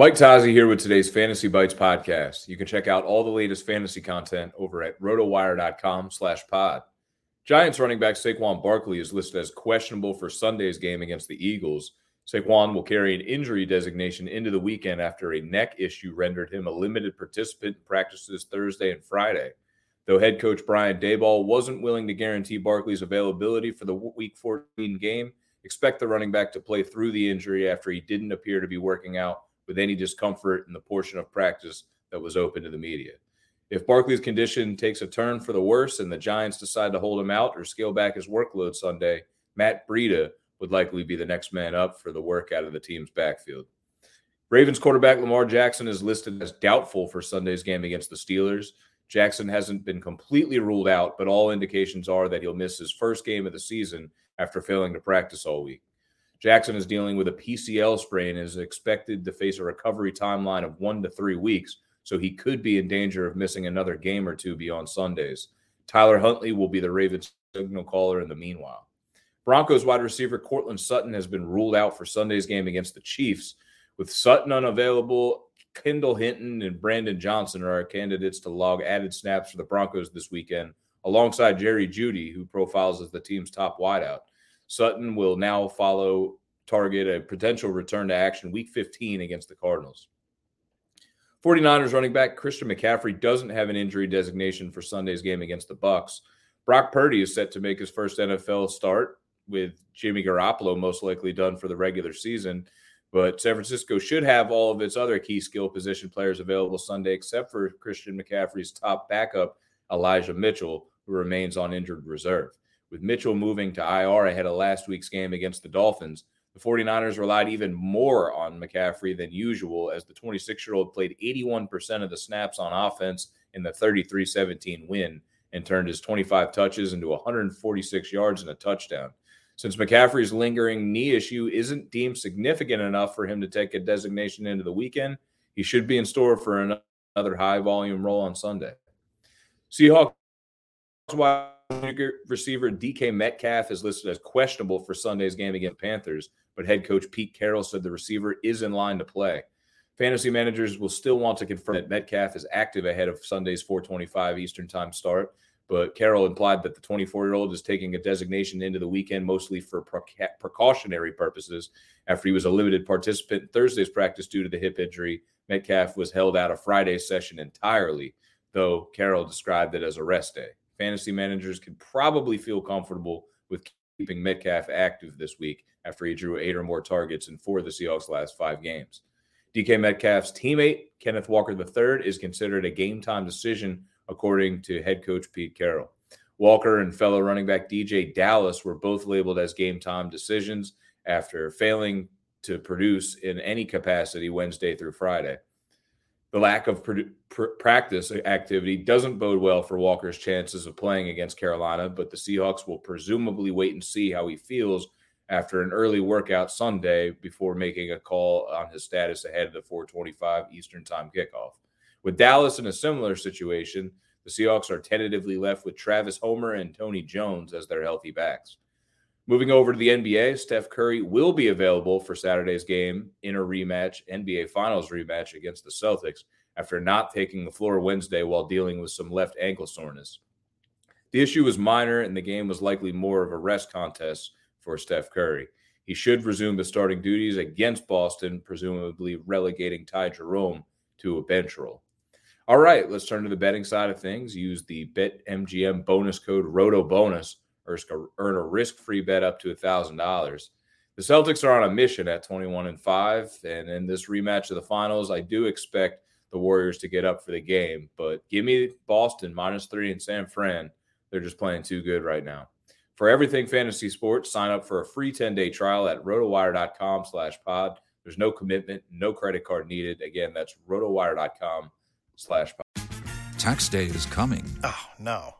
Mike Tazi here with today's Fantasy Bites podcast. You can check out all the latest fantasy content over at rotowire.com slash pod. Giants running back Saquon Barkley is listed as questionable for Sunday's game against the Eagles. Saquon will carry an injury designation into the weekend after a neck issue rendered him a limited participant in practices Thursday and Friday. Though head coach Brian Daboll wasn't willing to guarantee Barkley's availability for the Week 14 game, expect the running back to play through the injury after he didn't appear to be working out with any discomfort in the portion of practice that was open to the media. If Barkley's condition takes a turn for the worse and the Giants decide to hold him out or scale back his workload Sunday, Matt Breida would likely be the next man up for the work out of the team's backfield. Ravens quarterback Lamar Jackson is listed as doubtful for Sunday's game against the Steelers. Jackson hasn't been completely ruled out, but all indications are that he'll miss his first game of the season after failing to practice all week. Jackson is dealing with a PCL sprain and is expected to face a recovery timeline of one to three weeks, so he could be in danger of missing another game or two beyond Sundays. Tyler Huntley will be the Ravens signal caller in the meanwhile. Broncos wide receiver Courtland Sutton has been ruled out for Sunday's game against the Chiefs. With Sutton unavailable, Kendall Hinton and Brandon Johnson are our candidates to log added snaps for the Broncos this weekend, alongside Jerry Jeudy, who profiles as the team's top wideout. Sutton will now follow target a potential return to action week 15 against the Cardinals. 49ers running back Christian McCaffrey doesn't have an injury designation for Sunday's game against the Bucs. Brock Purdy is set to make his first NFL start with Jimmy Garoppolo most likely done for the regular season. But San Francisco should have all of its other key skill position players available Sunday, except for Christian McCaffrey's top backup, Elijah Mitchell, who remains on injured reserve. With Mitchell moving to IR ahead of last week's game against the Dolphins, the 49ers relied even more on McCaffrey than usual as the 26 year old played 81% of the snaps on offense in the 33 17 win and turned his 25 touches into 146 yards and a touchdown. Since McCaffrey's lingering knee issue isn't deemed significant enough for him to take a designation into the weekend, he should be in store for another high volume role on Sunday. Seahawks receiver DK Metcalf is listed as questionable for Sunday's game against Panthers, but head coach Pete Carroll said the receiver is in line to play. Fantasy managers will still want to confirm that Metcalf is active ahead of Sunday's 425 Eastern time start, but Carroll implied that the 24-year-old is taking a designation into the weekend mostly for precautionary purposes after he was a limited participant in Thursday's practice due to the hip injury. Metcalf was held out of Friday's session entirely, though Carroll described it as a rest day fantasy managers could probably feel comfortable with keeping Metcalf active this week after he drew eight or more targets in four of the Seahawks' last five games. DK Metcalf's teammate, Kenneth Walker III, is considered a game time decision, according to head coach Pete Carroll. Walker and fellow running back DeeJay Dallas were both labeled as game time decisions after failing to produce in any capacity Wednesday through Friday the lack of pr- practice activity doesn't bode well for Walker's chances of playing against Carolina, but the Seahawks will presumably wait and see how he feels after an early workout Sunday before making a call on his status ahead of the 425 Eastern Time kickoff. With Dallas in a similar situation, the Seahawks are tentatively left with Travis Homer and Tony Jones as their healthy backs. Moving over to the NBA, Steph Curry will be available for Saturday's game in a rematch, NBA Finals rematch against the Celtics after not taking the floor Wednesday while dealing with some left ankle soreness. The issue was minor, and the game was likely more of a rest contest for Steph Curry. He should resume the starting duties against Boston, presumably relegating Ty Jerome to a bench role. All right, let's turn to the betting side of things. Use the BetMGM bonus code ROTOBONUS earn a risk-free bet up to $1,000. The Celtics are on a mission at 21 and 5, and in this rematch of the finals, I do expect the Warriors to get up for the game, but give me Boston minus 3 and San Fran. They're just playing too good right now. For everything fantasy sports, sign up for a free 10-day trial at rotowire.com slash pod. There's no commitment, no credit card needed. Again, that's rotowire.com slash pod. Tax day is coming. Oh, no.